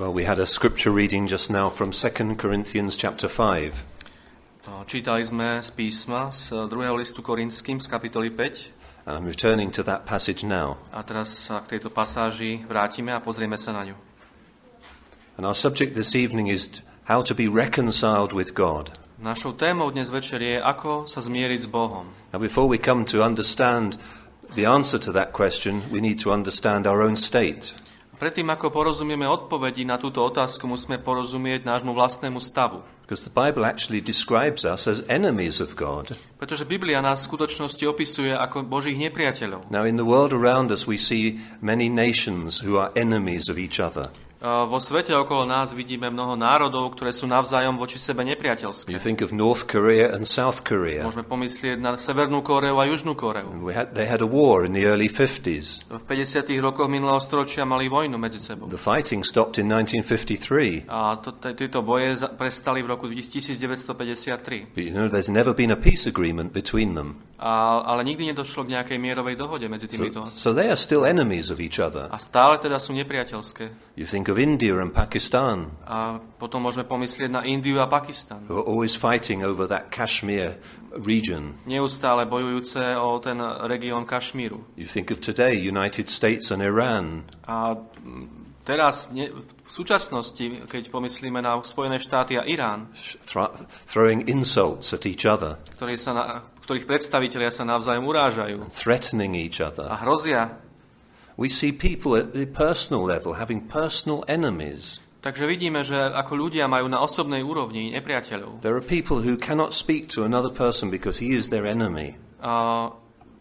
Well, we had a scripture reading just now from 2 Corinthians chapter 5. No, Čítali sme z písma z 2. listu Korinským z kapitoly 5 And I'm returning to that passage now. a teraz sa k tejto pasáži vrátime a pozrieme sa na ňu. And our subject this evening is how to be reconciled with God. Našou témou dnes večer je, ako sa zmieriť s Bohom. Now, before we come to understand the answer to that question, we need to understand our own state. Predtým, ako porozumieme odpovedi na túto otázku, musíme porozumieť nášmu vlastnému stavu. Because the Bible actually describes us as enemies of God. Pretože Biblia nás v skutočnosti opisuje ako Božích nepriateľov. Now, in the world around us, we see many nations who are enemies of each other. A Vo svete okolo nás vidíme mnoho národov, ktoré sú navzájom voči sebe nepriateľské. You think of North Korea and South Korea. Môžeme pomyslieť na Severnú Kóreu a Južnú Kóreu. We had, they had a war in the early 50s. V 50. rokoch minulého storočia mali vojnu medzi sebou. The fighting stopped in 1953. A to, tieto boje prestali v roku 1953. But you know, there's never been a peace agreement between them. A, ale nikdy nedošlo k nejakej mierovej dohode medzi týmito. So, so they are still enemies of each other. A stále teda sú nepriateľské. You think of India and Pakistan, A potom môžeme pomyslieť na Indiu a Pakistan. who are always fighting over that Kashmir region. Neustále bojujúce o ten región Kašmíru. You think of today, United States and Iran. A teraz, ne, v súčasnosti, keď pomyslíme na Spojené štáty a Irán, throwing insults at each other, ktorí sa na, ktorých predstavitelia sa navzájom urážajú threatening each a other. hrozia, We see people at the personal level having personal enemies. Takže vidíme, že ako ľudia majú na osobnej úrovni nepriateľov. There are people who cannot speak to another person because he is their enemy. A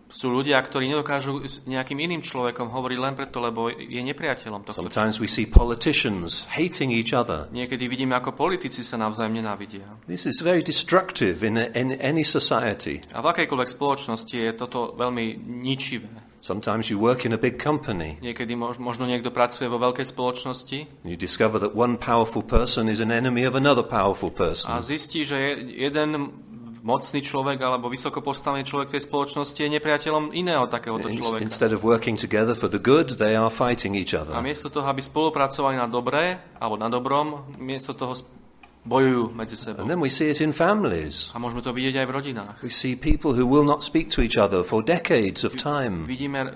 sú ľudia, ktorí nedokážu s nejakým iným človekom hovoriť len preto, lebo je nepriateľom tohto. Sometimes we see politicians hating each other. Niekedy vidíme, ako politici sa navzájom nenávidia. This is very destructive in, in any society. A v akejkoľvek spoločnosti je toto veľmi ničivé. Sometimes you work in a big company. Niekedy mož, možno niekto pracuje vo veľkej spoločnosti You discover that one powerful person is an enemy of another powerful a person. zistí, že je- jeden mocný človek alebo vysoko postavený človek tej spoločnosti je nepriateľom iného takéhoto človeka. Instead of working together for the good, they are fighting each A other. miesto toho, aby spolupracovali na dobré alebo na dobrom, miesto toho bojujú medzi sebou. And then we see it in families. A môžeme to vidieť aj v rodinách. We see people who will not speak to each other for decades of time. Vidíme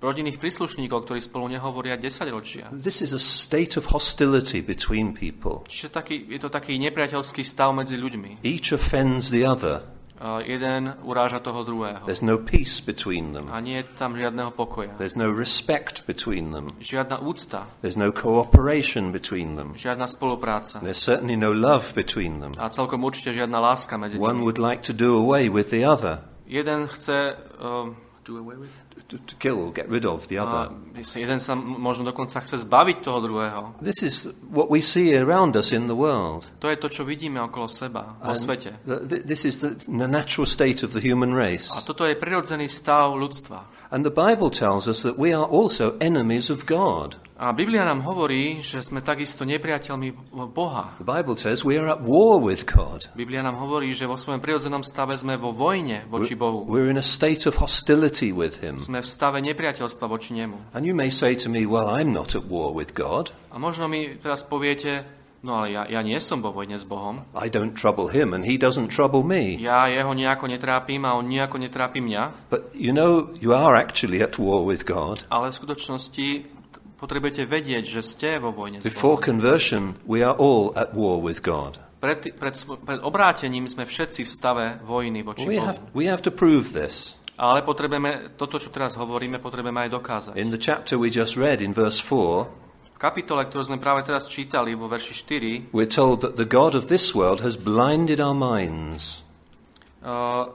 rodinných príslušníkov, ktorí spolu nehovoria 10 ročia. This is a state of hostility between people. Čiže taký, je to taký nepriateľský stav medzi ľuďmi. Each offends the other. Uh, jeden uráža toho druhého. There's no peace between them. A nie je tam žiadneho pokoja. There's no respect between them. Žiadna úcta, There's no cooperation between them. žiadna spolupráca. There's certainly no love between them. A celkom určite žiadna láska medzi One nimi. would like to do away with the other, Jeden chce um, do away with? to, to kill or get rid of the A other. jeden sa možno dokonca chce zbaviť toho druhého. This is what we see around us in the world. To je to, čo vidíme okolo seba, vo svete. th- th- This is the, the natural state of the human race. A toto je prirodzený stav ľudstva. And the Bible tells us that we are also enemies of God. A Biblia nám hovorí, že sme takisto nepriateľmi Boha. The Bible says we are at war with God. Biblia nám hovorí, že vo svojom prirodzenom stave sme vo vojne voči Bohu. We're in a state of hostility with Him. Sme v stave nepriateľstva voči Nemu. And you may say to me, well, I'm not at war with God. A možno mi teraz poviete, no ale ja, ja nie som vo vojne s Bohom. I don't trouble Him and He doesn't trouble me. Ja jeho nejako netrápim a on nejako netrápi mňa. But you know, you are actually at war with God. Ale v skutočnosti potrebujete vedieť, že ste vo vojne s Before conversion, we are all at war with God. Pred, pred, pred obrátením sme všetci v stave vojny voči We Bohu. have, we have to prove this. Ale potrebujeme, toto, čo teraz hovoríme, potrebujeme aj dokázať. In the chapter we just read, in verse 4, V kapitole, ktorú sme práve teraz čítali, vo verši 4, we're told that the God of this world has blinded our minds. uh,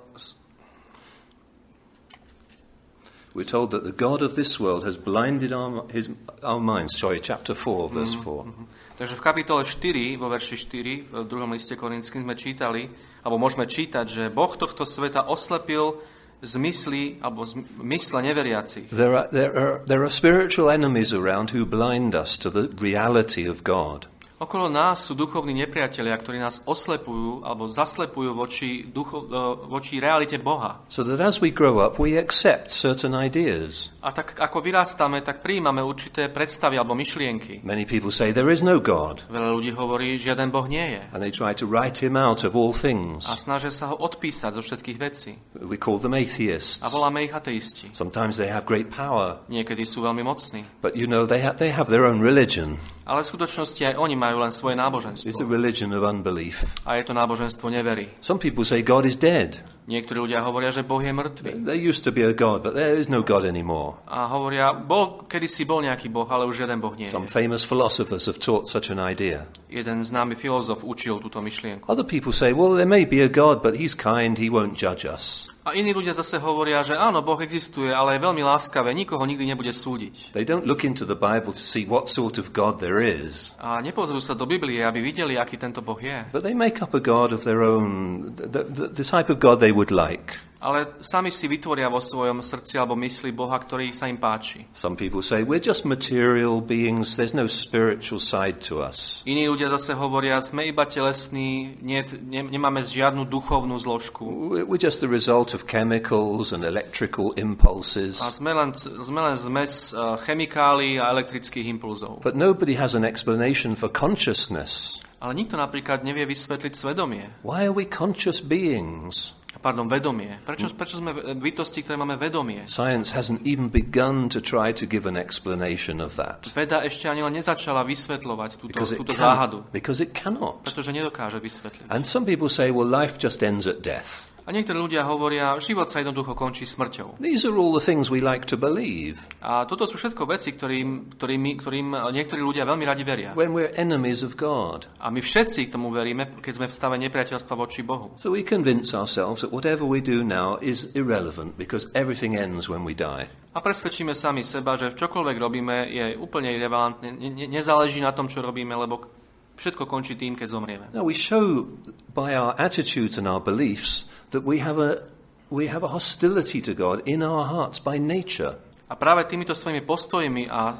We're told that the God of this world has blinded our, his, our minds. Sorry, chapter 4, verse 4. takže v kapitole 4, vo verši 4, v druhom liste Korinským sme čítali, alebo môžeme čítať, že Boh tohto sveta oslepil zmysly, alebo mysle neveriacich. There are, there, are, there are spiritual enemies around who blind us to the reality of God. Okolo nás sú duchovní nepriatelia, ktorí nás oslepujú alebo zaslepujú voči, ducho, e, voči realite Boha. So that as we grow up, we accept certain ideas. A tak ako vyrástáme, tak prijímame určité predstavy alebo myšlienky. Many people say there is no God, Veľa ľudí hovorí, žiaden Boh nie je. and they try to write him out of all things. A snažia sa ho odpísať zo všetkých vecí. We call them atheists. A voláme ich ateisti. Sometimes they have great power, Niekedy sú veľmi mocní. but you know, they, ha- they have their own religion. Ale v skutočnosti aj oni majú len svoje It's a náboženstvo. religion of unbelief. A je to náboženstvo nevery. Some people say God is dead. Niektorí ľudia hovoria, že Boh je mŕtvy. There used to be a God, but there is no God anymore. A hovoria, bol, kedysi bol nejaký Boh, ale už žiaden Boh nie Some je. famous philosophers have taught such an idea. Jeden známy filozof učil túto myšlienku. Other people say, well, there may be a God, but he's kind, he won't judge us. A iní ľudia zase hovoria, že áno, Boh existuje, ale je veľmi láskavé, nikoho nikdy nebude súdiť. They don't look into the Bible to see what sort of God there is, A nepozrú sa do Biblie, aby videli, aký tento Boh je. but they make up a God of their own, the, the, the type of God they would like. Ale sami si vytvoria vo svojom srdci alebo mysli Boha, ktorý sa im páči. Some people say, we're just material beings, there's no spiritual side to us. Iní ľudia zase hovoria, sme iba telesní, nie, ne, nemáme žiadnu duchovnú zložku. We're just the result of chemicals and electrical impulses. A sme len, sme len zmes eh, chemikálií a elektrických impulzov. But nobody has an explanation for consciousness. Ale nikto napríklad nevie vysvetliť svedomie. Why are we conscious beings? Pardon, vedomie. Prečo, prečo sme bytosti, ktoré máme vedomie? Science hasn't even begun to try to give an explanation of that. Veda ešte ani len nezačala vysvetľovať túto, Because túto can- záhadu. because it cannot. Pretože nedokáže vysvetliť. And some people say, well, life just ends at death. A niektorí ľudia hovoria, život sa jednoducho končí smrťou. These are all the things we like to believe A toto sú všetko veci, ktorým, ktorým, ktorým niektorí ľudia veľmi radi veria. when we're enemies of God. A my všetci k tomu veríme, keď sme v stave nepriateľstva voči Bohu. So we convince ourselves that whatever we do now is irrelevant because everything ends when we die. A presvedčíme sami seba, že čokoľvek robíme je úplne irrelevantné, ne, ne, nezáleží na tom, čo robíme, lebo všetko končí tým, keď zomrieme. Now we show by our attitudes and our beliefs that we have a we have a hostility to God in our hearts by nature. A práve týmito svojimi postojmi a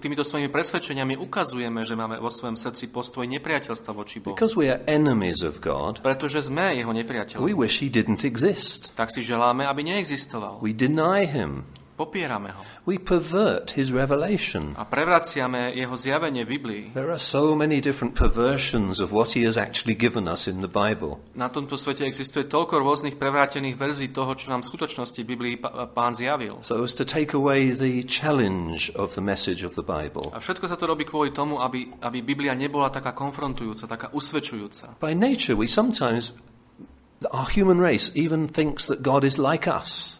týmito svojimi presvedčeniami ukazujeme, že máme vo svojom srdci postoj nepriateľstva voči Bohu. Because we are enemies of God, Pretože sme jeho we nepriateľmi. wish he didn't exist. Tak si želáme, aby neexistoval. We deny him. Popierame ho. We pervert his revelation. A prevraciame jeho zjavenie Biblii. There are so many different perversions of what he has actually given us in the Bible. Na tomto svete existuje toľko rôznych prevrátených verzií toho, čo nám v skutočnosti Biblii pán zjavil. So as to take away the challenge of the message of the Bible. A všetko sa to robí kvôli tomu, aby, aby Biblia nebola taká konfrontujúca, taká usvedčujúca. By nature, we sometimes, our human race even thinks that God is like us.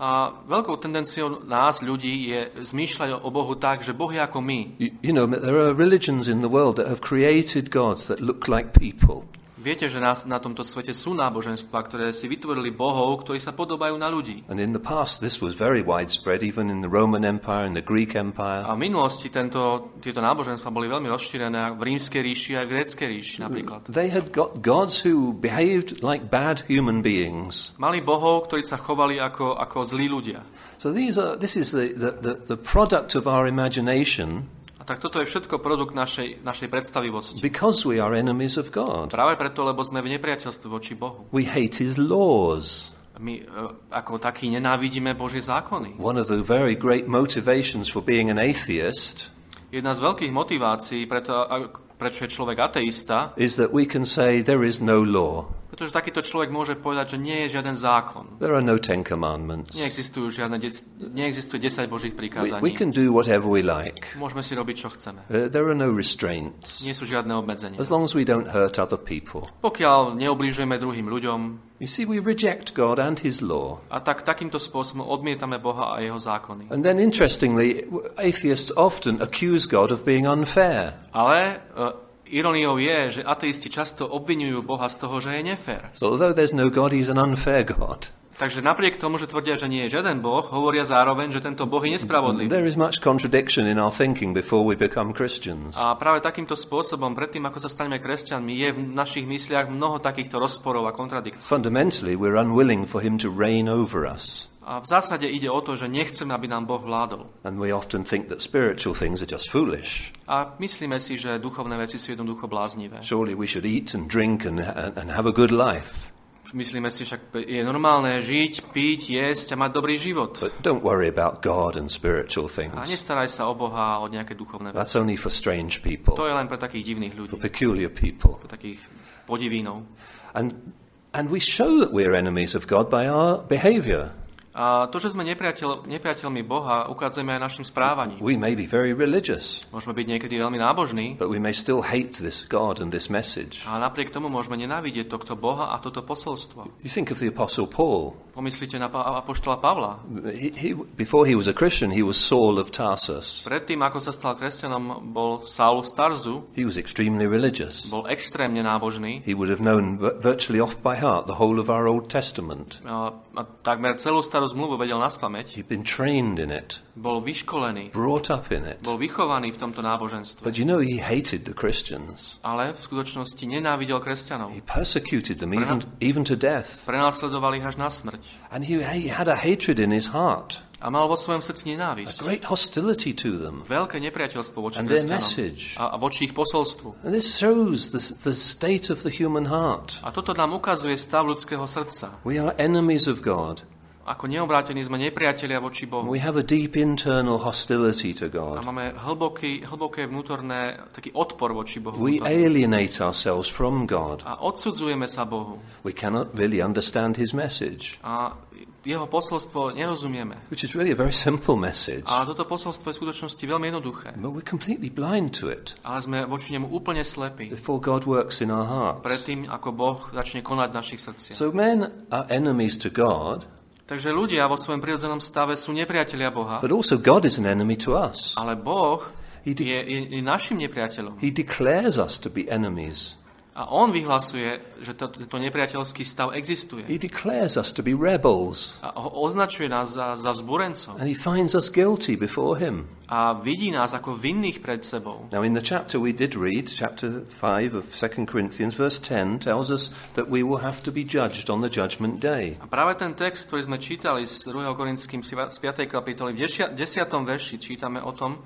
A veľkou tendenciou nás, ľudí, je zmýšľať o Bohu tak, že Boh je ako my. You, you know, there are religions in the world that have created gods that look like people. Viete, že nás, na tomto svete sú náboženstva, ktoré si vytvorili bohov, ktorí sa podobajú na ľudí. And in the past, this was very widespread, even in the Roman Empire and the Greek Empire. A v minulosti tento, tieto náboženstva boli veľmi rozšírené v rímskej ríši aj v gréckej ríši napríklad. They had got gods who behaved like bad human beings. Mali bohov, ktorí sa chovali ako, ako zlí ľudia. So these are, this is the, the, the, the product of our imagination A tak toto je všetko produkt našej, našej predstavivosti. because we are enemies of God. Práve preto, lebo sme v nepriateľstve voči Bohu. We hate his laws. My e, ako takí nenávidíme Božie zákony. One of the very great motivations for being an atheist Jedna z veľkých motivácií, preto, prečo je človek ateista, is that we can say there is no law. Pretože takýto človek môže povedať, že nie je žiaden zákon. There are no Ten Commandments. Neexistujú žiadne, neexistuje 10 Božích We, prikázaní. we can do whatever we like. Môžeme si robiť, čo chceme. Uh, there are no restraints. Nie sú žiadne obmedzenia. As long as we don't hurt other people. Pokiaľ neobližujeme druhým ľuďom, You see, we reject God and his law. a tak takýmto spôsobom odmietame Boha a jeho zákony. And then, interestingly, atheists often accuse God of being unfair. Ale e, ironiou je, že ateisti často obvinujú Boha z toho, že je nefér. So, although there's no God, he's an unfair God. Takže napriek tomu, že tvrdia, že nie je žiaden Boh, hovoria zároveň, že tento Boh je nespravodlivý. There is much contradiction in our thinking before we become Christians. A práve takýmto spôsobom, predtým ako sa staneme kresťanmi, je v našich mysliach mnoho takýchto rozporov a kontradikcií. Fundamentally, we're unwilling for him to reign over us. A v zásade ide o to, že nechceme, aby nám Boh vládol. And we often think that spiritual things are just foolish. A myslíme si, že duchovné veci sú jednoducho bláznivé. Surely we should eat and drink and, and, have a good life. Myslíme si však, je normálne žiť, piť, jesť a mať dobrý život. But don't worry about God and spiritual A things. nestaraj sa o Boha a o nejaké duchovné veci. That's only for strange To people, je len pre takých divných ľudí, for peculiar people. pre takých podivínov. And, and we show that we're enemies of God by our behavior. A to, že sme nepriateľ, nepriateľmi Boha, ukazujeme aj našim správaním. We may be very religious, Môžeme byť niekedy veľmi nábožní, but we may still hate this God and this message. a napriek tomu môžeme nenávidieť tohto Boha a toto posolstvo. You think of the Apostle Paul. Pomyslíte na apoštola Pavla. He, he, before he was a Christian, he was Saul of Tarsus. Predtým, ako sa stal kresťanom, bol Saul z Tarzu, He was extremely religious. bol extrémne nábožný He would have known vi- virtually off by heart the whole of our Old Testament. a, a takmer celú starú zmluvu vedel na spameť. He'd been trained in it, Bol vyškolený, brought up in it. bol vychovaný v tomto náboženstve. But you know, he hated the Christians. Ale v skutočnosti nenávidel kresťanov. He persecuted them even, even to death. Prenasledovali ich až na smrť. And he, he had a hatred in his heart, A mal vo svojom srdci a nenávisť. great hostility to them. Veľké nepriateľstvo voči And their message. A, a voči ich posolstvu. And this shows the, the state of the human heart. A toto nám ukazuje stav ľudského srdca. We are enemies of God. Ako neobrátení sme nepriatelia voči Bohu. We have a deep internal hostility to A God. máme hlboký, hlboké vnútorné, taký odpor voči Bohu. We alienate ourselves from God. A odsudzujeme sa Bohu. We cannot really understand his message, A jeho posolstvo nerozumieme. which is really a very simple message. A toto posolstvo je v skutočnosti veľmi jednoduché. But we're completely blind to it Ale sme voči nemu úplne slepí. before God works in our hearts. Predtým, ako Boh začne konať v našich srdciach. So men are enemies to God, Takže ľudia vo svojom prirodzenom stave sú nepriatelia Boha, but also God is an enemy to us. ale Boh He, de- je, je, našim nepriateľom. he declares us to be enemies. A On vyhlasuje, že to, tento nepriateľský stav existuje. He declares us to be rebels. A označuje nás za, za vzburencov. And he finds us guilty before him. A vidí nás ako vinných pred sebou. Now, in the chapter we did read, chapter 5 of 2 Corinthians, verse 10, tells us that we will have to be judged on the judgment day. A práve ten text, ktorý sme čítali z 2. Korinským z 5. kapitoly, v 10. verši čítame o tom,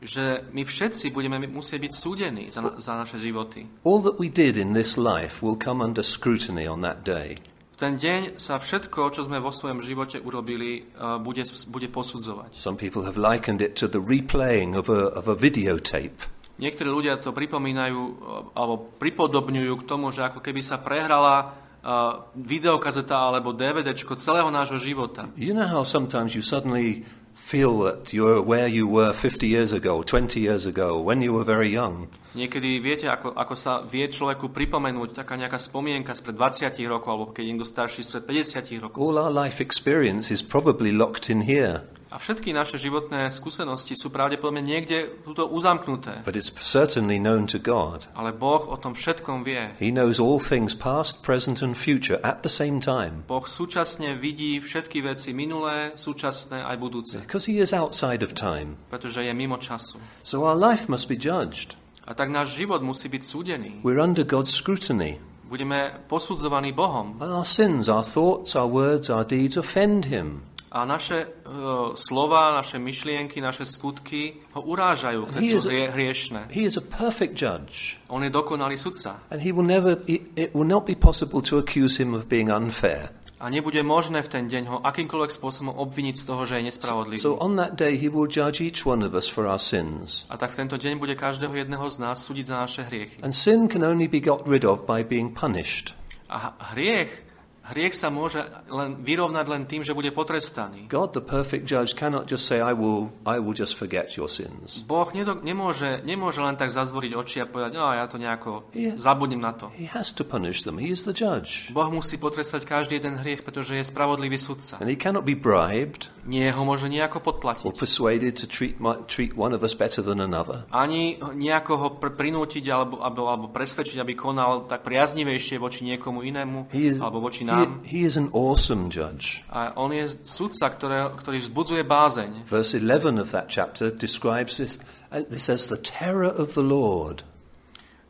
že my všetci budeme musieť byť súdení za, na, za naše životy. All that we did in this life will come under scrutiny on that day. V ten deň sa všetko, čo sme vo svojom živote urobili, uh, bude, bude posudzovať. Some people have likened it to the replaying of a, of a videotape. Niektorí ľudia to pripomínajú uh, alebo pripodobňujú k tomu, že ako keby sa prehrala uh, videokazeta alebo DVDčko celého nášho života. You know how sometimes you suddenly feel that you're where you were 50 years ago, 20 years ago, when you were very young. Niekedy viete, ako, ako sa vie človeku pripomenúť taká nejaká spomienka spred 20 rokov, alebo keď niekto starší spred 50 rokov. All our life experience is probably locked in here, A všetky naše životné skúsenosti sú pravdepodobne niekde tuto uzamknuté. but it's certainly known to God. Ale Boh o tom všetkom vie. He knows all things past, present, and future at the same time Boh súčasne vidí všetky veci minulé, súčasné aj budúce, because He is outside of time. pretože je mimo času. So our life must be judged. A tak náš život musí byť súdený. We're under God's scrutiny. Budeme posudzovaní Bohom. And our sins, our thoughts, our words, our deeds offend Him. A naše uh, slova, naše myšlienky, naše skutky ho urážajú, keď sú hrie, hriešne. He is a perfect judge. On je dokonalý sudca. And he will never, it, it will not be possible to accuse him of being unfair. A nebude možné v ten deň ho akýmkoľvek spôsobom obviniť z toho, že je nespravodlivý. So on that day, he will judge each one of us for our sins. A tak v tento deň bude každého jedného z nás súdiť za naše hriechy. And sin can only be got rid of by being punished. A hriech, hriech sa môže len vyrovnať len tým, že bude potrestaný. God, the perfect judge, cannot just say, I will, I will just forget your sins. Boh nedo, nemôže, nemôže len tak zazvoriť oči a povedať, no ja to nejako Je- zabudnem na to. He has to punish them. He is the judge. Boh musí potrestať každý jeden hriech, pretože je spravodlivý sudca. And he cannot be bribed Nie ho môže nejako or podplatiť. persuaded to treat, my, treat one of us better than another. Ani nejako ho pr- prinútiť alebo, alebo, alebo presvedčiť, aby konal tak priaznivejšie voči niekomu inému He is, alebo voči he, nám. he is an awesome judge. A on je sudca, ktoré, ktorý vzbudzuje bázeň. Verse 11 of that chapter describes this, uh, this as the terror of the Lord.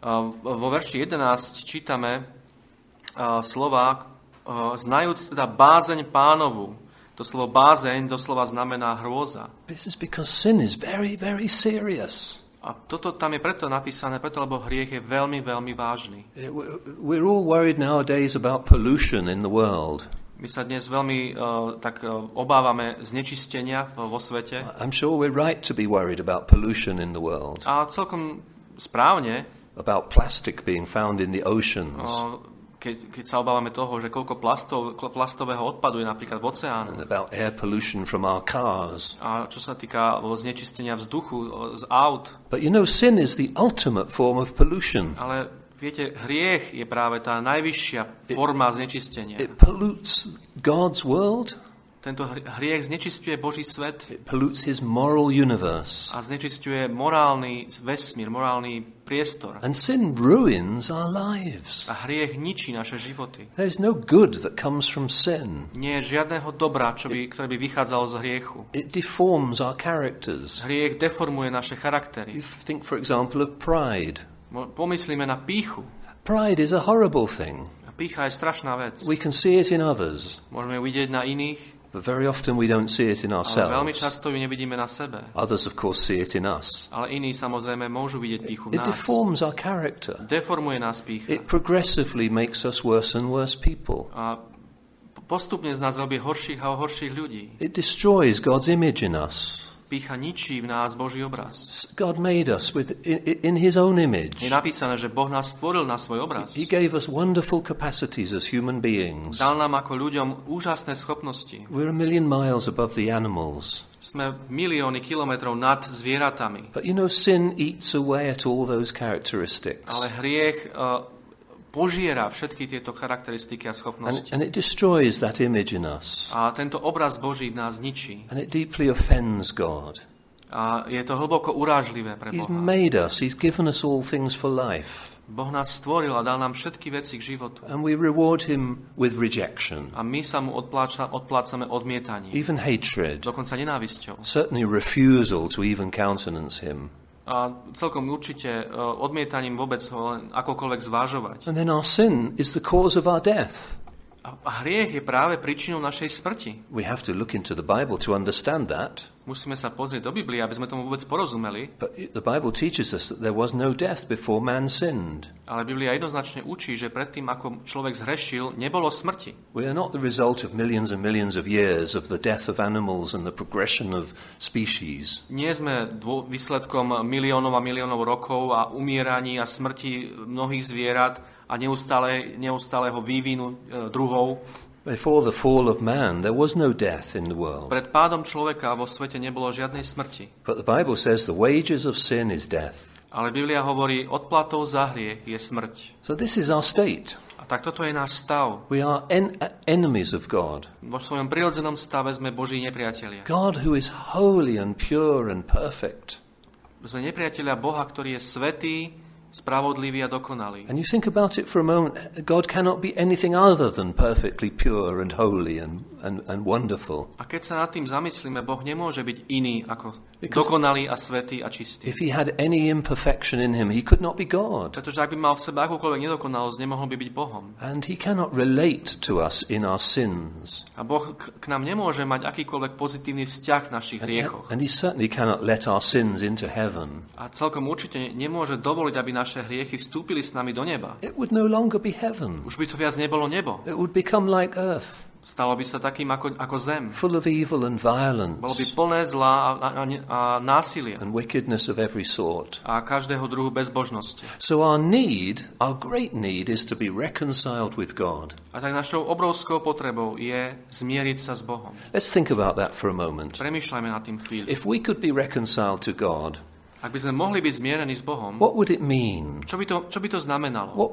A Vo verši 11 čítame a, slova, a, znajúc teda bázeň pánovu. To slovo bázeň doslova znamená hrôza. This is because sin is very, very serious. A toto tam je preto napísané, preto lebo hriech je veľmi, veľmi vážny. Uh, We're all worried nowadays about pollution in the world. My sa dnes veľmi uh, tak uh, obávame znečistenia vo svete. I'm sure we're right to be worried about pollution in the world, A celkom správne, about plastic being found in the oceans, uh, keď, keď sa obávame toho, že koľko plastov, plastového odpadu je napríklad v oceánu. and about air pollution from our cars. A čo sa týka znečistenia vzduchu z aut, But you know, sin is the ultimate form of pollution. ale viete, hriech je práve tá najvyššia forma znečistenia. It pollutes God's world, Tento hri- hriech znečistuje Boží svet it pollutes his moral universe. a znečistuje morálny vesmír, morálny priestor. And sin ruins our lives. A hriech ničí naše životy. There's no good that comes from sin. Nie je žiadneho dobra, čo by, ktoré by vychádzalo z hriechu. It deforms our characters. Hriech deformuje naše You charaktery. think, for example, of pride. Pomyslíme na píchu. Pride is a horrible thing. A pícha je strašná vec. We can see it in others, Môžeme vidieť na iných, but very often we don't see it in ale veľmi ourselves. často ju nevidíme na sebe. Others, of course, see it in us. Ale iní samozrejme môžu vidieť píchu v It nás. deforms our character. Deformuje nás pícha. It progressively makes us worse and worse people. A postupne z nás robí horších a horších ľudí. It destroys God's image in us. Pícha ničí v nás Boží obraz. God made us with in, in His own image. Je napísané, že Boh nás stvoril na svoj obraz. He gave us wonderful capacities as human beings. Dal nám ako ľuďom úžasné schopnosti. We're a million miles above the animals. Sme milióny kilometrov nad zvieratami. But you know, sin eats away at all those characteristics. Ale hriech uh, požiera všetky tieto charakteristiky a And, schopnosti. and it destroys that image in us. A tento obraz Boží v nás ničí. And it deeply offends God. A je to hlboko urážlivé pre He's Boha. made us, He's given us all things for life. Boh nás stvoril a dal nám všetky veci k životu. And we reward Him with rejection, A my sa mu odpláča, odplácame odmietaním. even hatred, Dokonca nenávisťou. certainly refusal to even countenance Him. A celkom určite e, odmietaním vôbec ho len akokoľvek zvážovať. And then our sin is the cause of our death. A a hriech je práve príčinou našej smrti. We have to look into the Bible to understand that. Musíme sa pozrieť do Biblie, aby sme tomu vôbec porozumeli. But the Bible teaches us that there was no death before man sinned. Ale Biblia jednoznačne učí, že predtým, ako človek zhrešil, nebolo smrti. We are not the result of millions and millions of years of the death of animals and the progression of species. Nie sme dô, výsledkom miliónov a miliónov rokov a umieraní a smrti mnohých zvierat a neustále, neustáleho vývinu e, druhov. Before the fall of man, there was no death in the world. Pred pádom človeka vo svete nebolo žiadnej smrti. But the Bible says the wages of sin is death. Ale Biblia hovorí, odplatou za hriech je smrť. So this is our state. A tak toto je náš stav. We are en- enemies of God. Vo svojom prirodzenom stave sme Boží nepriatelia. God who is holy and pure and perfect. Sme nepriatelia Boha, ktorý je svetý, spravodlivý a dokonalý. And you think about it for a moment, God cannot be anything other than perfectly pure and holy and, and, and wonderful. A keď sa nad tým zamyslíme, Boh nemôže byť iný ako Because- dokonalý a svetý a čistý. If he had any imperfection in him, he could not be God. Pretože ak by mal v sebe akúkoľvek nedokonalosť, nemohol by byť Bohom. And he cannot relate to us in our sins. A Boh k, nám nemôže mať akýkoľvek pozitívny vzťah v našich hriechoch. And he certainly cannot let our sins into heaven. A celkom určite nemôže dovoliť, aby naše hriechy vstúpili s nami do neba. It would no longer be heaven. Už by to viac nebolo nebo. It would become like earth, Stalo by sa takým ako, ako zem. full of evil and Bolo by violence plné zla a, a, a násilia and wickedness of every sort. a každého druhu bezbožnosti. So our need, our great need, is to be reconciled with God. A tak našou obrovskou potrebou je zmieriť sa s Bohom. Let's think about that for a moment. Premýšľajme nad tým chvíľu. If we could be reconciled to God, Ak by sme mohli byť zmierení s Bohom, what would it mean? čo by to, čo by to znamenalo? What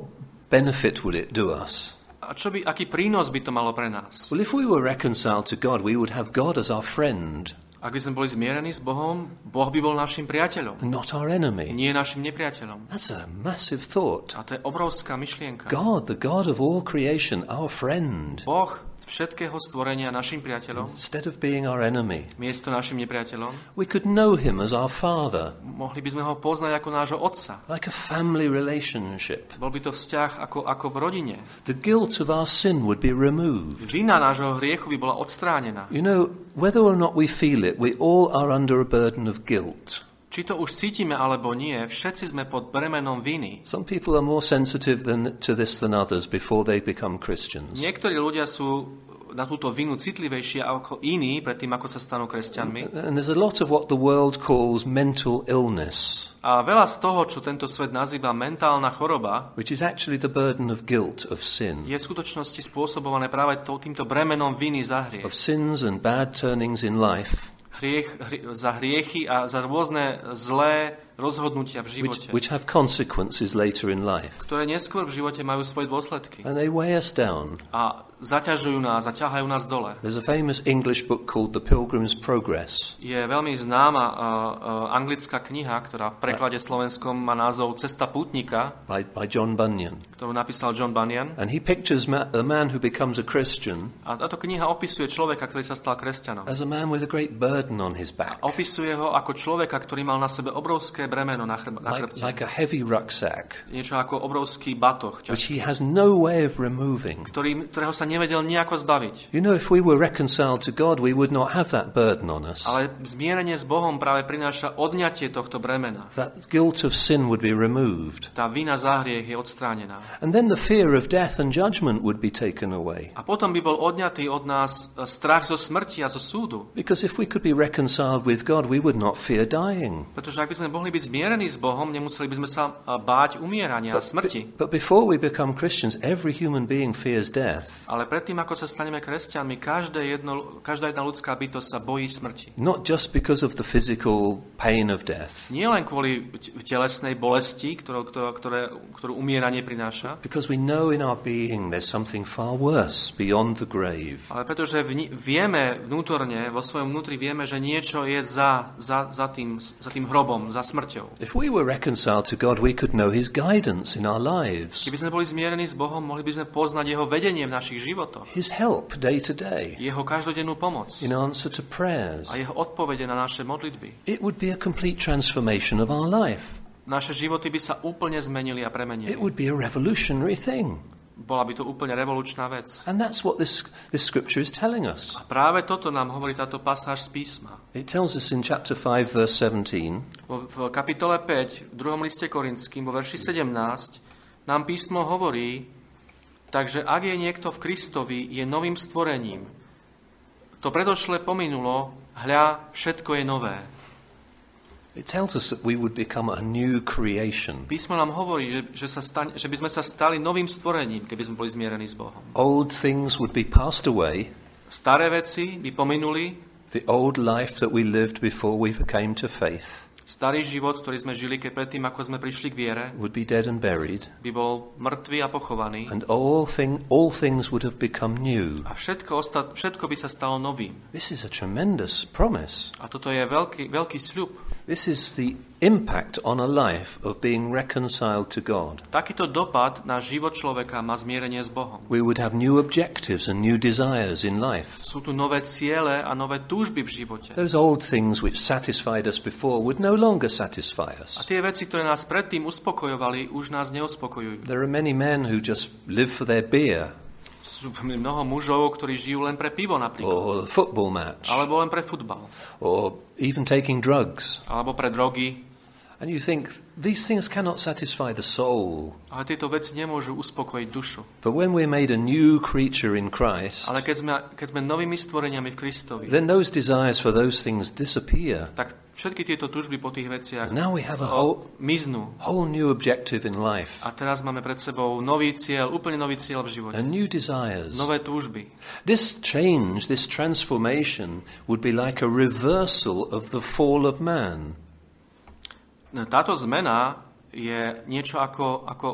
benefit would it do us? A čo by, aký prínos by to malo pre nás? Well, if we were reconciled to God, we would have God as our friend Ak by sme boli zmierení s Bohom, Boh by bol našim priateľom, not our enemy. nie našim nepriateľom. That's a massive thought. A to je obrovská myšlienka. God, the God of all creation, our friend. Boh, všetkého stvorenia našim priateľom, instead of being our enemy. miesto našim nepriateľom. We could know him as our father, Mohli by sme ho poznať ako nášho otca. like a family relationship. Bol by to vzťah ako, ako v rodine. The guilt of our sin would be removed. Vina nášho hriechu by bola odstránená. You know, whether or not we feel it, we all are under a burden of guilt. Či to už cítime alebo nie, všetci sme pod bremenom viny. Some people are more sensitive than, to this than others before they become Christians. Niektorí ľudia sú na túto vinu citlivejší ako iní, predtým ako sa stanú kresťanmi. And there's a lot of what the world calls mental illness, A veľa z toho, čo tento svet nazýva mentálna choroba, which is actually the burden of guilt, of sin, je v skutočnosti spôsobované práve to- týmto bremenom viny za hriech. of sins and bad turnings in life, hriech, hrie, za hriechy a za rôzne zlé rozhodnutia v which, živote, which have consequences later in life. ktoré neskôr v živote majú svoje dôsledky And they weigh us down. a zaťažujú nás a ťahajú nás dole. There's a famous English book called The Pilgrim's Progress, Je veľmi známa uh, uh, anglická kniha, ktorá v preklade slovenskom má názov Cesta pútnika, by, by John Bunyan. ktorú napísal John Bunyan. And he pictures ma- a man who becomes a Christian A táto kniha opisuje človeka, ktorý sa stal kresťanom. as a man with a great burden on his back, Opisuje ho ako človeka, ktorý mal na sebe obrovské bremeno na, chrb- na like, chrbte. like a heavy rucksack, Niečo ako obrovský batoh, ťažký, which he has no way of removing. ktorý, ktorého sa nevedel nejako zbaviť. You know, if we were reconciled to God, we would not have that burden on us. Ale zmierenie s Bohom práve prináša odňatie tohto bremena. That guilt of sin would be removed. Tá vina za hriech je odstránená. And then the fear of death and judgment would be taken away. A potom by bol odňatý od nás e, strach zo smrti a zo súdu. Because if we could be reconciled with God, we would not fear dying. Pretože ak by sme mohli byť zmierení s Bohom, nemuseli by sme sa e, báť umierania a smrti. But before we become Christians, every human being fears death. Ale predtým, ako sa staneme kresťanmi, každé jedno, každá jedna ľudská bytosť sa bojí smrti. Not just because of the physical pain of death, Nie len kvôli telesnej bolesti, ktorú, ktorú, ktoré, ktorú umieranie prináša, because we know in our being there's something far worse beyond the grave. ale pretože vni- vieme vnútorne, vo svojom vnútri vieme, že niečo je za, za, za, tým, za tým hrobom, za smrťou. If we were reconciled to God, we could know His guidance in our lives, Keby sme boli zmierení s Bohom, mohli by sme poznať Jeho vedenie v našich životoch, His help day to day Jeho každodennú pomoc in answer to prayers. a Jeho odpovede na naše modlitby. It would be a complete transformation of our life. Naše životy by sa úplne zmenili a It premenili. would be a revolutionary thing. Bola by to úplne revolučná vec. And that's what this, this scripture is telling us. A práve toto nám hovorí táto pasáž z písma. It tells us in chapter 5, verse 17 Vo, v kapitole 5, v druhom liste Korinským, vo verši 17, nám písmo hovorí, takže ak je niekto v Kristovi, je novým stvorením. To predošle pominulo, hľa, všetko je nové. It tells us that we would become a new creation. Písmo nám hovorí, že, že, sa stane, že by sme sa stali novým stvorením, keby sme boli zmierení s Bohom. Old things would be passed away. Staré veci by pominuli, The old life that we lived before we came to faith starý život, ktorý sme žili keď predtým, ako sme prišli k viere, would be dead and buried. by bol mŕtvý a pochovaný. And all, thing, all things would have become new. A všetko, ostat, všetko by sa stalo novým. This is a tremendous promise. A toto je veľký, veľký sľub. This is the impact on a life of being reconciled to God. Takýto dopad na život človeka má zmierenie s Bohom. We would have new objectives and new desires in life. Sú tu nové ciele a nové túžby v živote. Those old things which satisfied us before would no longer satisfy A us. tie veci, ktoré nás predtým uspokojovali, už nás neuspokojujú. There are many men who just live for their beer Sú mnoho mužov, ktorí žijú len pre pivo napríklad. or a football match Alebo len pre futbal. or even taking drugs. Alebo pre drogy. And you think these things cannot satisfy the soul. Ale tieto veci nemôžu uspokojiť dušu. But when we're made a new creature in Christ, Ale keď sme, keď sme novými stvoreniami v Kristovi, then those desires for those things disappear. tak všetky tieto túžby po tých veciach Now we have a whole, miznú. whole new objective in life, A teraz máme pred sebou nový cieľ, úplne nový cieľ v živote. and new desires. Nové túžby. This change, this transformation, would be like a reversal of the fall of man. Táto zmena je niečo ako, ako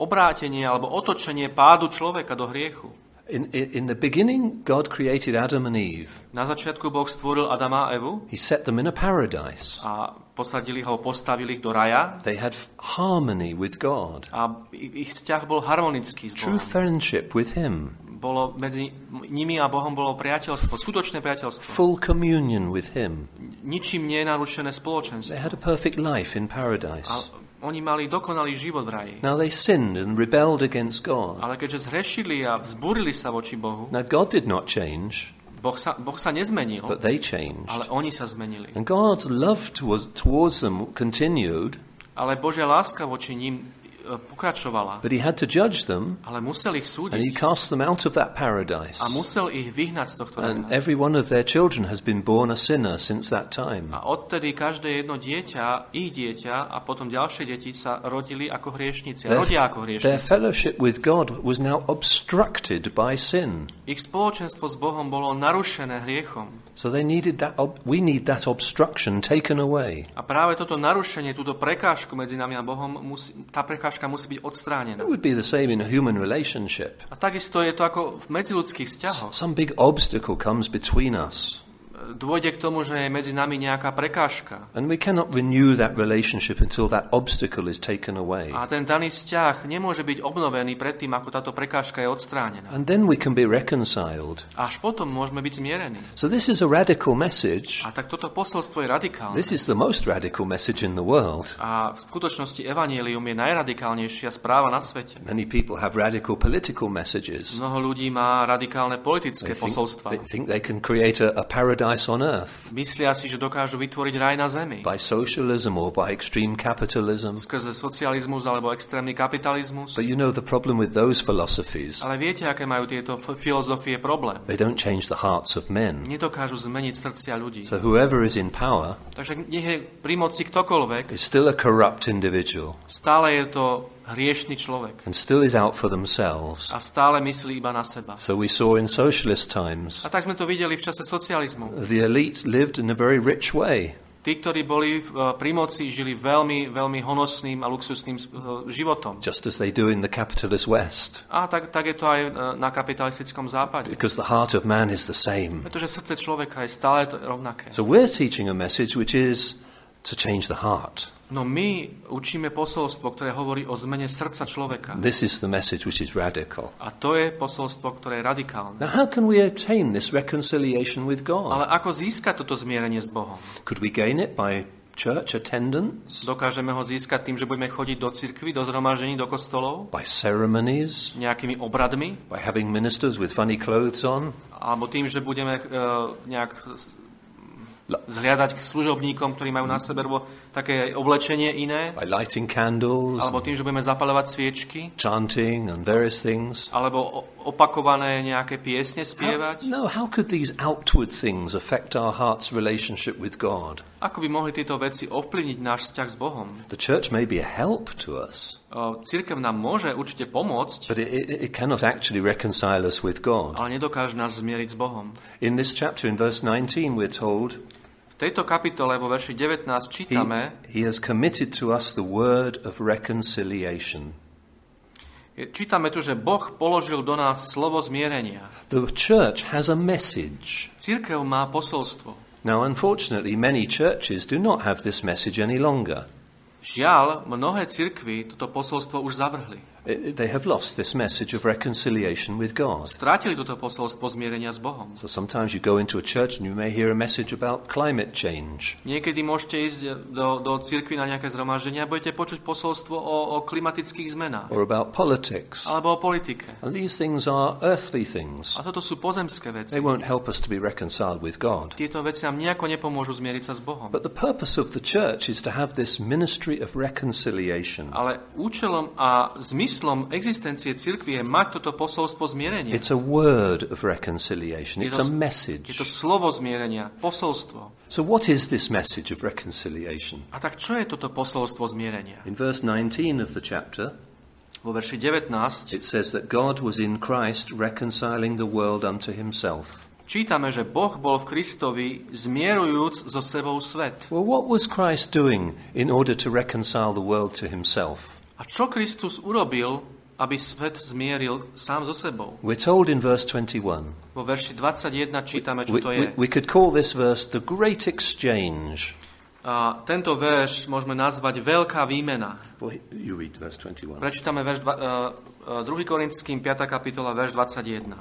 obrátenie alebo otočenie pádu človeka do hriechu. In, in, the beginning, God created Adam and Eve. Na začiatku Boh stvoril Adama a Evu He set them in a paradise. a posadili ho, postavili ich do raja They had harmony with God, a ich vzťah bol harmonický s true Bohom. friendship with Him. Bolo medzi nimi a Bohom bolo priateľstvo, skutočné priateľstvo. full communion with Him. Ničím nie je narušené They spoločenstvo. had a perfect life in A paradise. oni mali dokonalý život v raji. Now they sinned and rebelled against God. Ale keďže zhrešili a vzbúrili sa voči Bohu, Now God did not change, Boh sa, boh sa nezmenil, but they changed. ale oni sa zmenili. And God's love towards, towards them continued, Ale Božia láska voči ním pokračovala. but He had to judge them, Ale musel ich and He súdiť cast them out of that paradise. a musel ich vyhnať z tohto And every one of their children has been born a sinner since that time. A odtedy každé jedno dieťa, ich dieťa a potom ďalšie deti sa rodili ako hriešnici. A rodia ako Their hriešnici. fellowship with God was now obstructed by sin. Ich spoločenstvo s Bohom bolo narušené hriechom. So they needed that. We need that obstruction taken away. A práve toto narušenie, túto prekážku medzi nami a Bohom, musí, tá prekážka musí byť odstránená. It would be the same in a human relationship. A takisto je to ako v medziludských vzťahoch. Some big obstacle comes between us, Dôjde k tomu, že je medzi nami nejaká prekážka. and we cannot renew that relationship until that obstacle is taken away. A ten daný vzťah nemôže byť obnovený predtým, ako táto prekážka je odstránená. And then we can be reconciled. Až potom môžeme byť zmierení. So this is a radical message. A tak toto posolstvo je radikálne. This is the most radical message in the world. A v skutočnosti evanielium je najradikálnejšia správa na svete. Many people have radical political messages. Mnoho ľudí má radikálne politické They think, posolstva. they think they can create a, a paradise on earth Myslia si, že dokážu vytvoriť raj na zemi. by socialism or by extreme capitalism. Skrze socializmus alebo extrémny kapitalizmus. But you know the problem with those philosophies. Ale viete, aké majú tieto filozofie problém? They don't change the hearts of men. Nedokážu zmeniť srdcia ľudí. So whoever is in power Takže nech je pri moci ktokoľvek, is still a corrupt individual stále je to hriešný človek. and still is out for themselves. A stále myslí iba na seba. So we saw in socialist times A tak sme to videli v čase socializmu. the elite lived in a very rich way. Tí, ktorí boli v- pri moci, žili veľmi, veľmi honosným a luxusným eh, životom. just as they do in the capitalist West, A tak, tak je to aj eh, na kapitalistickom západe. because the heart of man is the same. Pretože srdce človeka je stále rovnaké. So we're teaching a message which is to change the heart. No my učíme posolstvo, ktoré hovorí o zmene srdca človeka. This is the message which is radical. A to je posolstvo, ktoré je radikálne. Now, how can we obtain this reconciliation with Ale God? ako získať toto zmierenie s Bohom? Could we gain it by church attendance, Dokážeme ho získať tým, že budeme chodiť do cirkvy, do zhromaždení, do kostolov, by ceremonies, nejakými obradmi, by having ministers with funny clothes on, alebo tým, že budeme uh, nejak zhliadať k služobníkom, ktorí majú na sebe také oblečenie iné, by lighting candles, alebo tým, že budeme zapalovať sviečky, chanting, and various things? alebo opakované nejaké piesne How, spievať. no, how could these outward things affect our heart's relationship with God? Ako by mohli tieto veci ovplyvniť náš vzťah s Bohom? The church may be a help to us, O, Cirkev nám môže určite pomôcť, but it, it cannot actually reconcile us with God. ale nedokáže nás zmieriť s Bohom. In this chapter, in verse 19, we're told V tejto kapitole vo verši 19 he, čítame, he has committed to us the word of reconciliation. čítame tu, že Boh položil do nás slovo zmierenia. The church has a message. Cirkev má posolstvo. Now, unfortunately, many churches do not have this message any longer. Žiaľ, mnohé cirkvy toto posolstvo už zavrhli. I- They have lost this message of reconciliation with God. Strátili toto posolstvo zmierenia s Bohom. So sometimes you go into a church and you may hear a message about climate change. Niekedy môžete ísť do, do cirkvy na nejaké zhromaždenie a budete počuť posolstvo o, o klimatických zmenách or about politics. alebo o politike. And these things are earthly things. A toto sú pozemské veci. They won't help us to be reconciled with God. Tieto veci nám nejako nepomôžu zmieriť sa s Bohom. But the purpose of the church is to have this ministry of reconciliation. Ale účelom a zmyslom existencie cirkvi je mať toto posolstvo zmierenia. It's a word of reconciliation. Je It's a Je message. to slovo zmierenia, posolstvo. So what is this message of reconciliation? A tak čo je toto posolstvo zmierenia? In verse 19 of the chapter, Vo verši 19 it says that God was in Christ reconciling the world unto himself. čítame, že Boh bol v Kristovi zmierujúc so sebou svet. Well, what was Christ doing in order to reconcile the world to himself? A čo Kristus urobil, aby svet zmieril sám so sebou? We're told in verse 21. Vo verši 21 čítame, čo We, to we, je. we could call this verse the great exchange. A tento verš môžeme nazvať veľká výmena. You read verse 21. Prečítame verš dva- uh, uh, 2. Korinským 5. kapitola, verš 21.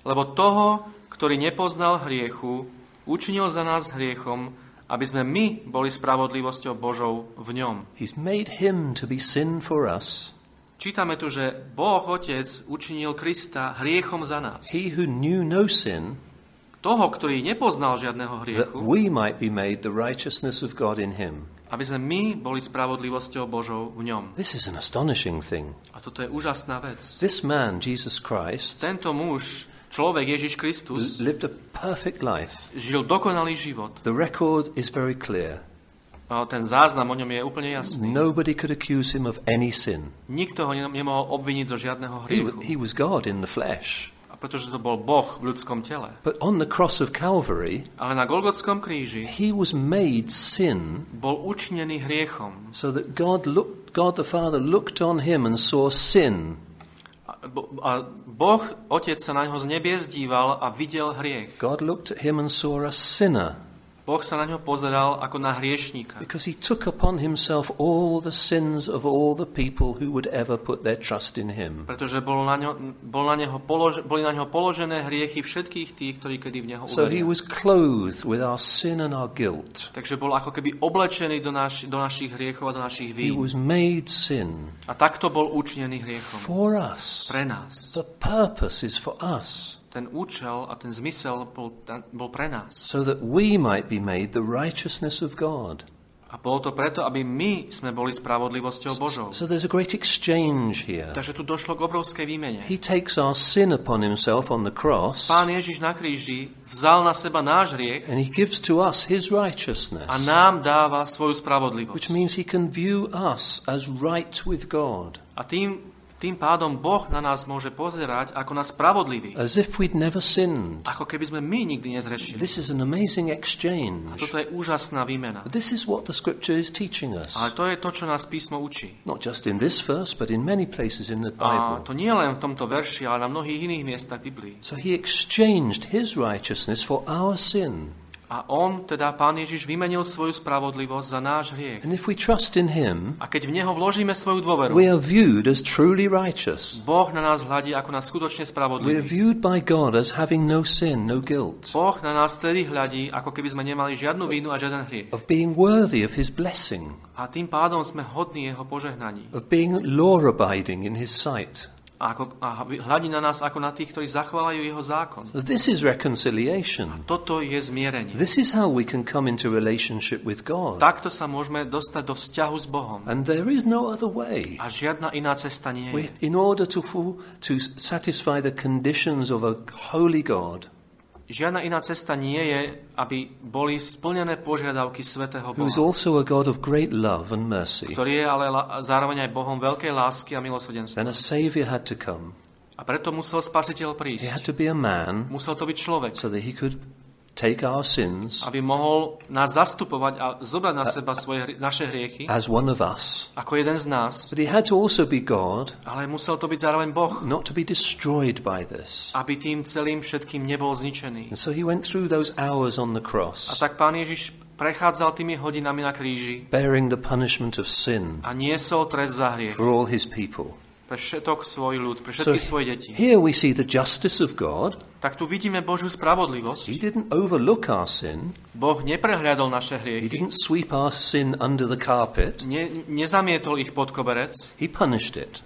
Lebo toho, ktorý nepoznal hriechu, učinil za nás hriechom, aby sme my boli spravodlivosťou Božou v ňom. He's made him to be sin for us, Čítame tu, že Boh Otec učinil Krista hriechom za nás. he who knew no sin, Toho, ktorý nepoznal žiadneho that hriechu, we might be made the righteousness of God in him. aby sme my boli spravodlivosťou Božou v ňom. This is an astonishing thing. A toto je úžasná vec. This man, Jesus Christ, Tento muž, človek Ježiš Kristus, lived a perfect life. žil dokonalý život. The record is very clear. A ten záznam o ňom je úplne jasný. Nobody could accuse him of any sin. Nikto ho ne- nemohol obviniť zo žiadneho He, hriechu. he was God in the flesh. A pretože to bol Boh v ľudskom tele. But on the cross of Calvary, Ale na Golgotskom kríži he was made sin bol učinený hriechom. so that God looked, God the Father looked on him and saw sin. A, bo- a Boh, Otec sa na ňo z a videl hriech. God looked at him and saw a sinner Boh sa na ňo pozeral ako na hriešníka. because he took upon himself all the sins of all the people who would ever put their trust in him. Pretože bol na ňo, bol na neho polož, boli na ňo položené hriechy všetkých tých, ktorí kedy v neho So he uveria. was clothed with our sin and our guilt. Takže bol ako keby oblečený do, naš, do našich hriechov a do našich He vín. was made sin A takto bol učinený hriechom. for us. Pre nás. The purpose is for us, Ten účel a ten zmysel bol, bol pre nás. so that we might be made the righteousness of God. A bolo to preto, aby my sme boli spravodlivosťou Božou. So there's a great exchange here. Takže tu došlo k obrovskej výmene. He takes our sin upon himself on the cross, Pán Ježiš na kríži vzal na seba náš hriech and he gives to us his righteousness, a nám dáva svoju which spravodlivosť. means he can view us as right with God, A tým, tým pádom Boh na nás môže pozerať ako na spravodlivý. as if we'd never sinned. Ako keby sme my nikdy nezrešili. This is an amazing A exchange. toto je úžasná výmena. This is what the scripture is teaching us. Ale to je to, čo nás písmo učí. Not just in this verse, but in many places in the A Bible. to nie len v tomto verši, ale na mnohých iných miestach Biblii. So he exchanged his righteousness for our sin. A on, teda Pán Ježiš, vymenil svoju spravodlivosť za náš hriech. And if we trust in him, A keď v Neho vložíme svoju dôveru, we are viewed as truly righteous. Boh na nás hľadí ako na skutočne We are spravodlivý. viewed by God as having no sin, no guilt, Boh na nás tedy hľadí, ako keby sme nemali žiadnu vínu a žiaden hriech. of being worthy of his blessing, A tým pádom sme hodní Jeho požehnaní. of being law abiding in his sight. A, ako, a hľadí na nás ako na tých, ktorí zachovajú Jeho zákon. This is reconciliation. Toto je zmierenie. This is how we can come into relationship with God. Takto sa môžeme dostať do vzťahu s Bohom. And there is no other way. A žiadna iná cesta nie je. In order to, to satisfy the conditions of a holy God Žiadna iná cesta nie je, aby boli splnené požiadavky is Boha, also a God of great love and mercy, ktorý je ale zároveň aj Bohom veľkej lásky a milosrdenstva. then a Savior had to come. A preto musel Spasiteľ He prísť. had to be a man Musel to byť človek, so that he could take our sins aby mohol nás zastupovať a zobrať na seba svoje, naše hriechy as one of us. ako jeden z nás, But he had to also be God, ale musel to byť zároveň Boh, not to be destroyed by this. aby tým celým všetkým nebol zničený. And so he went through those hours on the A cross, tak Pán Ježiš prechádzal tými hodinami na kríži bearing the punishment of sin a niesol trest za hriech for all his people. Pre všetok svoj ľud, pre So všetky svoje deti. here we see the justice of God. Tak tu vidíme Božiu He spravodlivosť. didn't overlook our sin. Boh neprehľadol naše He hriechy, didn't sweep our sin under the carpet. ne, nezamietol ich pod koberec. He punished it.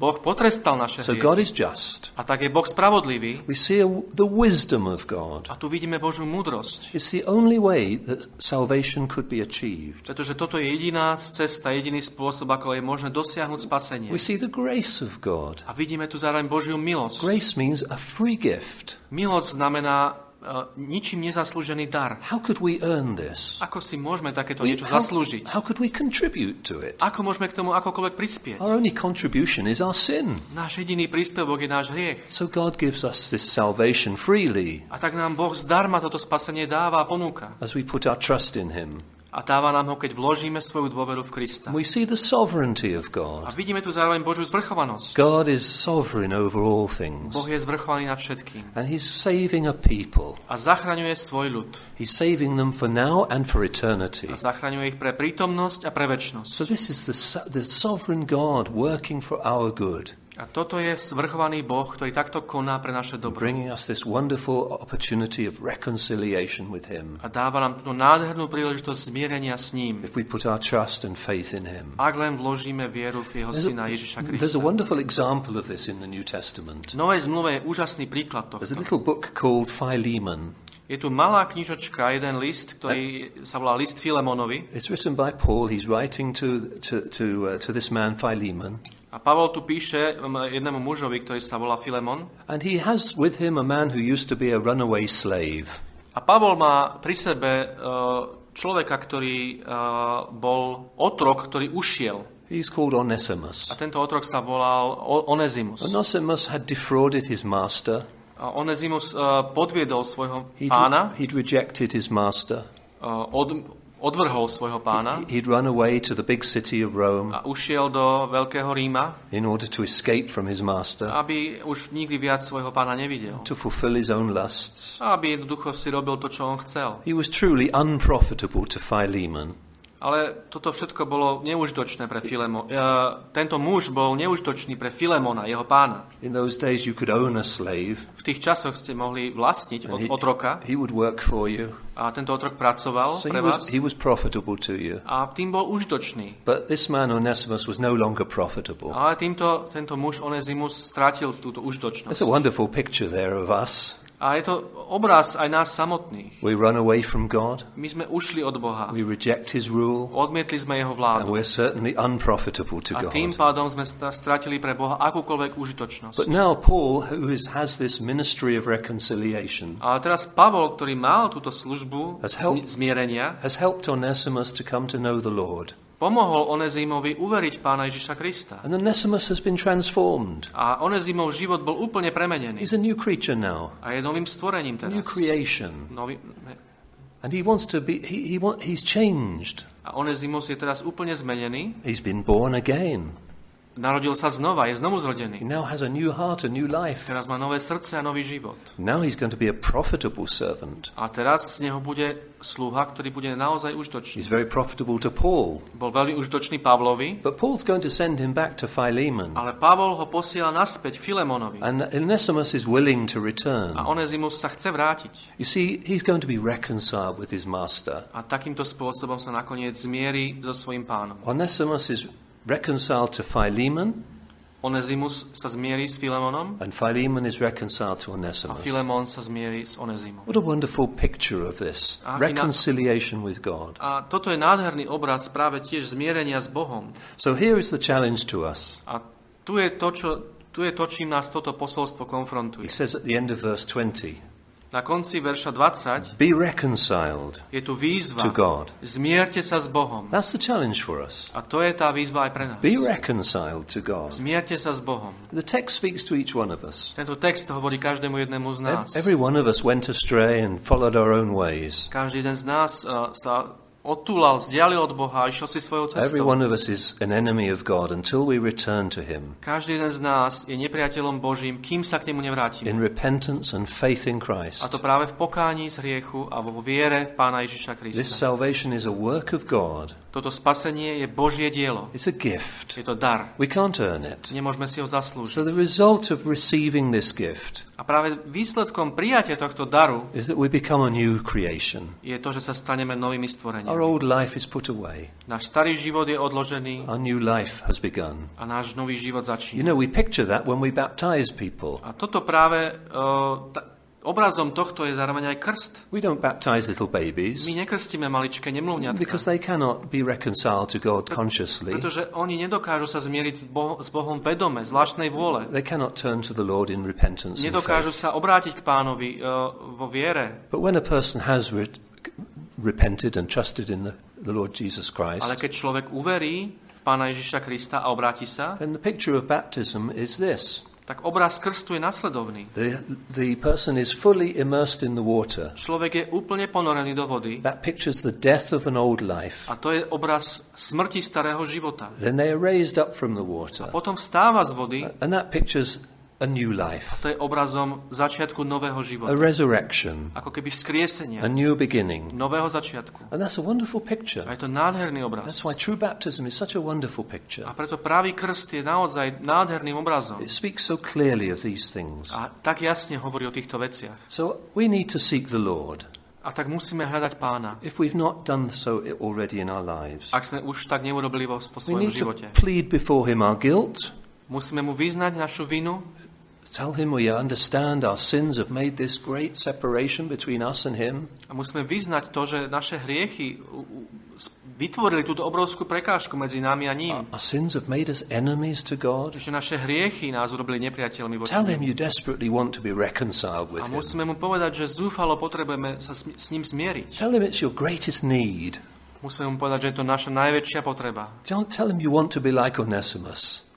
Boh potrestal naše So hriechy. God is just. A tak je Boh spravodlivý. We see the wisdom of God. A tu vidíme Božiu múdrosť. It's the only way that salvation could be achieved. Pretože toto je jediná cesta, jediný spôsob, ako je možné dosiahnuť spasenie. We see the grace of God. A vidíme tu zároveň Božiu milosť. Grace means a free gift. Milosť znamená uh, ničím nezaslúžený dar. How could we earn this? Ako si môžeme takéto We- niečo how, zaslúžiť? how could we contribute to it? Ako môžeme k tomu akokoľvek prispieť? Our only contribution is our sin. Náš jediný príspevok je náš hriech. So God gives us this salvation freely A tak nám Boh zdarma toto spasenie dáva a ponúka. as we put our trust in Him. A dáva nám ho, keď vložíme svoju dôveru v Krista. We see the sovereignty of A God. vidíme tu zároveň Božiu zvrchovanosť. God is sovereign over all things. Boh je zvrchovaný nad všetkým. And He's saving a people. A zachraňuje svoj ľud. He's saving them for now and for eternity. A zachraňuje ich pre prítomnosť a pre väčnosť. So this is the, the sovereign God working for our good, A toto je zvrchovaný Boh, ktorý takto koná pre naše dobro. bringing us this wonderful opportunity of reconciliation with Him A dáva nám túto nádhernú príležitosť zmierenia s ním. if we put our trust and faith in Him. Ak len vložíme vieru v jeho syna Ježiša a, there's a Krista. wonderful example of this in the New Testament. V Novej zmluve je úžasný príklad There's a tohto. little book called Philemon. Je tu malá knižočka, jeden list, ktorý sa volá list Filemonovi. It's written by Paul. He's writing to, to, to, uh, to this man, Philemon. A Pavol tu píše um, jednému mužovi, ktorý sa volá Filemon. And he has with him a man who used to be a runaway slave. A Pavol má pri sebe uh, človeka, ktorý uh, bol otrok, ktorý ušiel. He's called Onesimus. A tento otrok sa volal O- Onezimus. Onesimus had defrauded his master. Onezimus uh, podviedol svojho He'd, pána, he'd rejected his master. uh, od, odvrhol svojho pána He'd run away to the big city of Rome a ušiel do veľkého Ríma, in order to escape from his master, aby už nikdy viac svojho pána nevidel. to fulfill his own lusts. Aby jednoducho si robil to, čo on chcel. He was truly unprofitable to Philemon. Ale toto všetko bolo neužitočné pre Filemo. Uh, tento muž bol neužitočný pre Filemona, jeho pána. In those days, you could own a slave, V tých časoch ste mohli vlastniť od he, otroka he would work for you. a tento otrok pracoval So he pre was, vás he was profitable to you. a tým bol užitočný. But this man Onesimus was no longer profitable. Ale týmto, tento muž Onezimus strátil túto užitočnosť. a wonderful picture there of us. A je to obraz aj nás samotných. We run away from God, My sme ušli od Boha. we reject his rule, Odmietli sme jeho and vládu. we're certainly unprofitable to A tým God. pádom sme stratili pre Boha akúkoľvek užitočnosť. But now Paul, who is, has this ministry of reconciliation, Ale teraz Pavol, ktorý mal túto službu Has helped- zmierenia, has helped Onesimus to come to know the Lord. Pomohol Onezímovi uveriť Pána Ježiša Krista. And Onesimus has been transformed. A Onezímov život bol úplne premenený. He's a new creature now, A je novým stvorením a new teraz. creation. Nový, And he wants to be, he, he he's changed. a Onezimus je teraz úplne zmenený. He's been born again. Narodil sa znova, je znovu He zrodený. now has a new heart, a new life. Teraz má nové srdce a nový život. Now he's going to be a profitable servant. A teraz z neho bude sluha, ktorý bude naozaj užitočný. He's very profitable to Paul. Bol veľmi užitočný Pavlovi, But Paul's going to send him back to Philemon. ale Pavol ho posiela naspäť Filemonovi. And Onesimus is willing to return. A Onezimus sa chce vrátiť. You see, he's going to be reconciled with his master. A takýmto spôsobom sa nakoniec zmierí so svojím pánom. Onesimus is reconciled to Philemon, Onezimus sa zmierí s Filemonom and Philemon is reconciled to a Onesimus. Filemon sa zmierí s Onezimom. What a wonderful picture of this reconciliation with God. A toto je nádherný obraz práve tiež zmierenia s Bohom. So here is the challenge to us. A tu je to, čo, tu je to čím nás toto posolstvo He says at the end of verse 20, Na konci verša 20 Be reconciled je tu výzva. to God. Zmierte sa s Bohom. That's the challenge for us. A to je tá výzva aj pre nás. Be reconciled to God. Zmierte sa s Bohom. The text speaks to each one of us. Tento text hovorí každému jednému z nás. Ev- Every one of us went astray and followed our own ways. Každý jeden z nás uh, sa odtúlal, vzdialil od Boha a išiel si svojou Every cestou. one of us is an enemy of God until we return to Him Každý jeden z nás je nepriateľom Božím, kým sa k nemu nevrátime. in repentance and faith in A Christ. to práve v pokání z hriechu a vo viere v Pána Ježiša This Krista. salvation is a work of God. Toto spasenie je Božie dielo. It's a gift. Je to dar. We can't earn it. Nemôžeme si ho zaslúžiť. So the result of receiving this gift A práve výsledkom prijatia tohto daru is that we become a new creation. je to, že sa staneme novými Our stvoreniami. old life is put away. Náš starý život je odložený Our new life has begun. a náš nový život You začína. know, we picture that when we baptize people. A toto práve, uh, obrazom tohto je zároveň aj krst. We don't baptize little My babies nekrstíme maličké nemluvňatka, because they cannot be reconciled to God consciously. pretože oni nedokážu sa zmieriť s, Boh- s Bohom vedome, z vlastnej vôle. They cannot turn to the Lord in repentance Nedokážu sa obrátiť k pánovi uh, vo viere. But when a person has re- repented and trusted in the, the Lord Jesus Ale Christ, keď človek uverí v pána Ježiša Krista a obráti sa, then the picture of baptism is this. Tak obraz krstu je nasledovný. The, the person is fully immersed in the water. Človek je úplne ponorený do vody That pictures the death of an old life. a to je obraz smrti starého života. Then they are raised up from the water. Potom vstáva z vody And that pictures a new life, to je obrazom začiatku nového a života. resurrection, Ako keby a vzkriesenia, new beginning. nového začiatku. And that's a wonderful A picture. je to nádherný That's obraz. why true baptism is such a wonderful picture. A preto pravý krst je naozaj nádherným obrazom. It speaks so clearly of these things. A tak jasne hovorí o týchto veciach. So we need to seek the Lord. A tak musíme hľadať pána. If we've not done so already in our lives, Ak sme už tak neurobili vo, po we svojom need to živote. plead before Him our guilt, Musíme mu vyznať našu vinu, tell Him we understand our sins have made this great separation between us and Him, A musíme vyznať to, že naše hriechy vytvorili túto obrovskú prekážku medzi nami a ním. our sins have made us enemies to God. Že naše hriechy nás urobili nepriateľmi voči Tell Him you desperately want to be reconciled with A Him. musíme mu povedať, že zúfalo potrebujeme sa s, s ním zmieriť. Tell Him it's your greatest need. Musíme mu povedať, že je to naša najväčšia potreba. Tell, tell Him you want to be like Onesimus.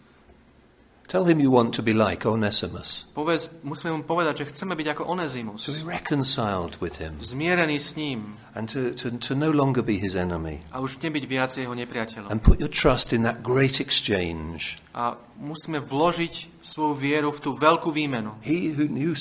Tell Him you want to be like Onesimus, Povedz, musíme mu povedať, že chceme byť ako Onezimus. to be reconciled with Him, Zmierený s ním and to, to, to no longer be His enemy. a už nebyť viac jeho nepriateľom. And put your trust in that great exchange. A musíme vložiť svoju vieru v tú veľkú výmenu. He who knew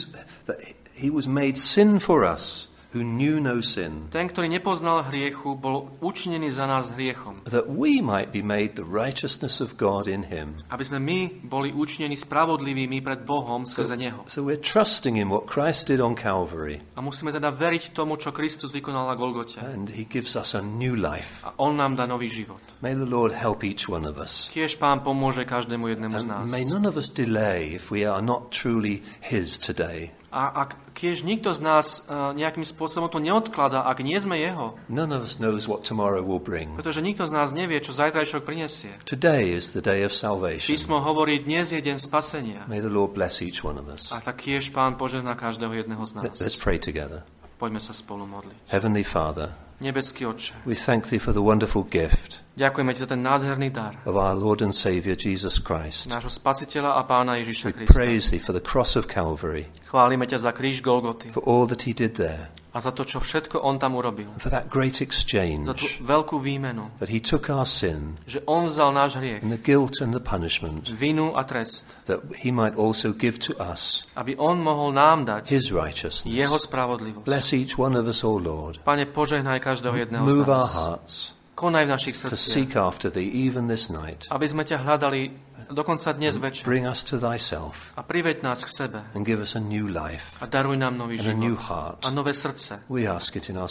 that He was made sin for us, who knew no sin, Ten, ktorý nepoznal hriechu, bol učinený za nás hriechom. that we might be made the righteousness of God in Him. Aby sme my boli učinení spravodlivými pred Bohom skrze Neho. So we're trusting in what Christ did on Calvary, A musíme teda veriť tomu, čo Kristus vykonal na Golgote. and He gives us a new life. A On nám dá nový život. May the Lord help each one of us. Tiež Pán pomôže každému jednému z nás. And may none of us delay if we are not truly His today. A ak tiež nikto z nás uh, nejakým spôsobom to neodklada, ak nie sme Jeho, None of us knows what tomorrow will bring. pretože nikto z nás nevie, čo zajtrajšok prinesie. Today is the day of salvation. Písmo hovorí, dnes je deň spasenia. May the Lord bless each one of us. A tak tiež Pán požehná každého jedného z nás. Let's pray together. Poďme sa spolu modliť. Heavenly Father, Nebeský Otče, we thank Thee for the wonderful gift ďakujeme Ti za ten nádherný dar of our Lord and Saviour Jesus Christ. nášho Spasiteľa a Pána Ježiša We Krista. praise Thee for the cross of Calvary, Chválime ťa za kríž Golgoty for all that He did there, a za to, čo všetko On tam urobil. and for that great Za tú exchange veľkú výmenu, that He took our sin že On vzal náš hriech, and the guilt and the punishment, vinu a trest, that He might also give to us aby On mohol nám dať His Jeho righteousness. spravodlivosť. Bless each one of us, O Lord. Pane, požehnaj každého jedného z Move our nás. hearts Konaj v našich to srdciach, seek after Thee even this night. aby sme ťa hľadali dokonca dnes večer. Bring us to Thyself A priveď nás k sebe and give us a new life a daruj nám nový and a new život heart. a nové srdce. We ask it in our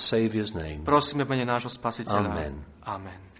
name. Prosíme v mene nášho Spasiteľa. Amen. Amen.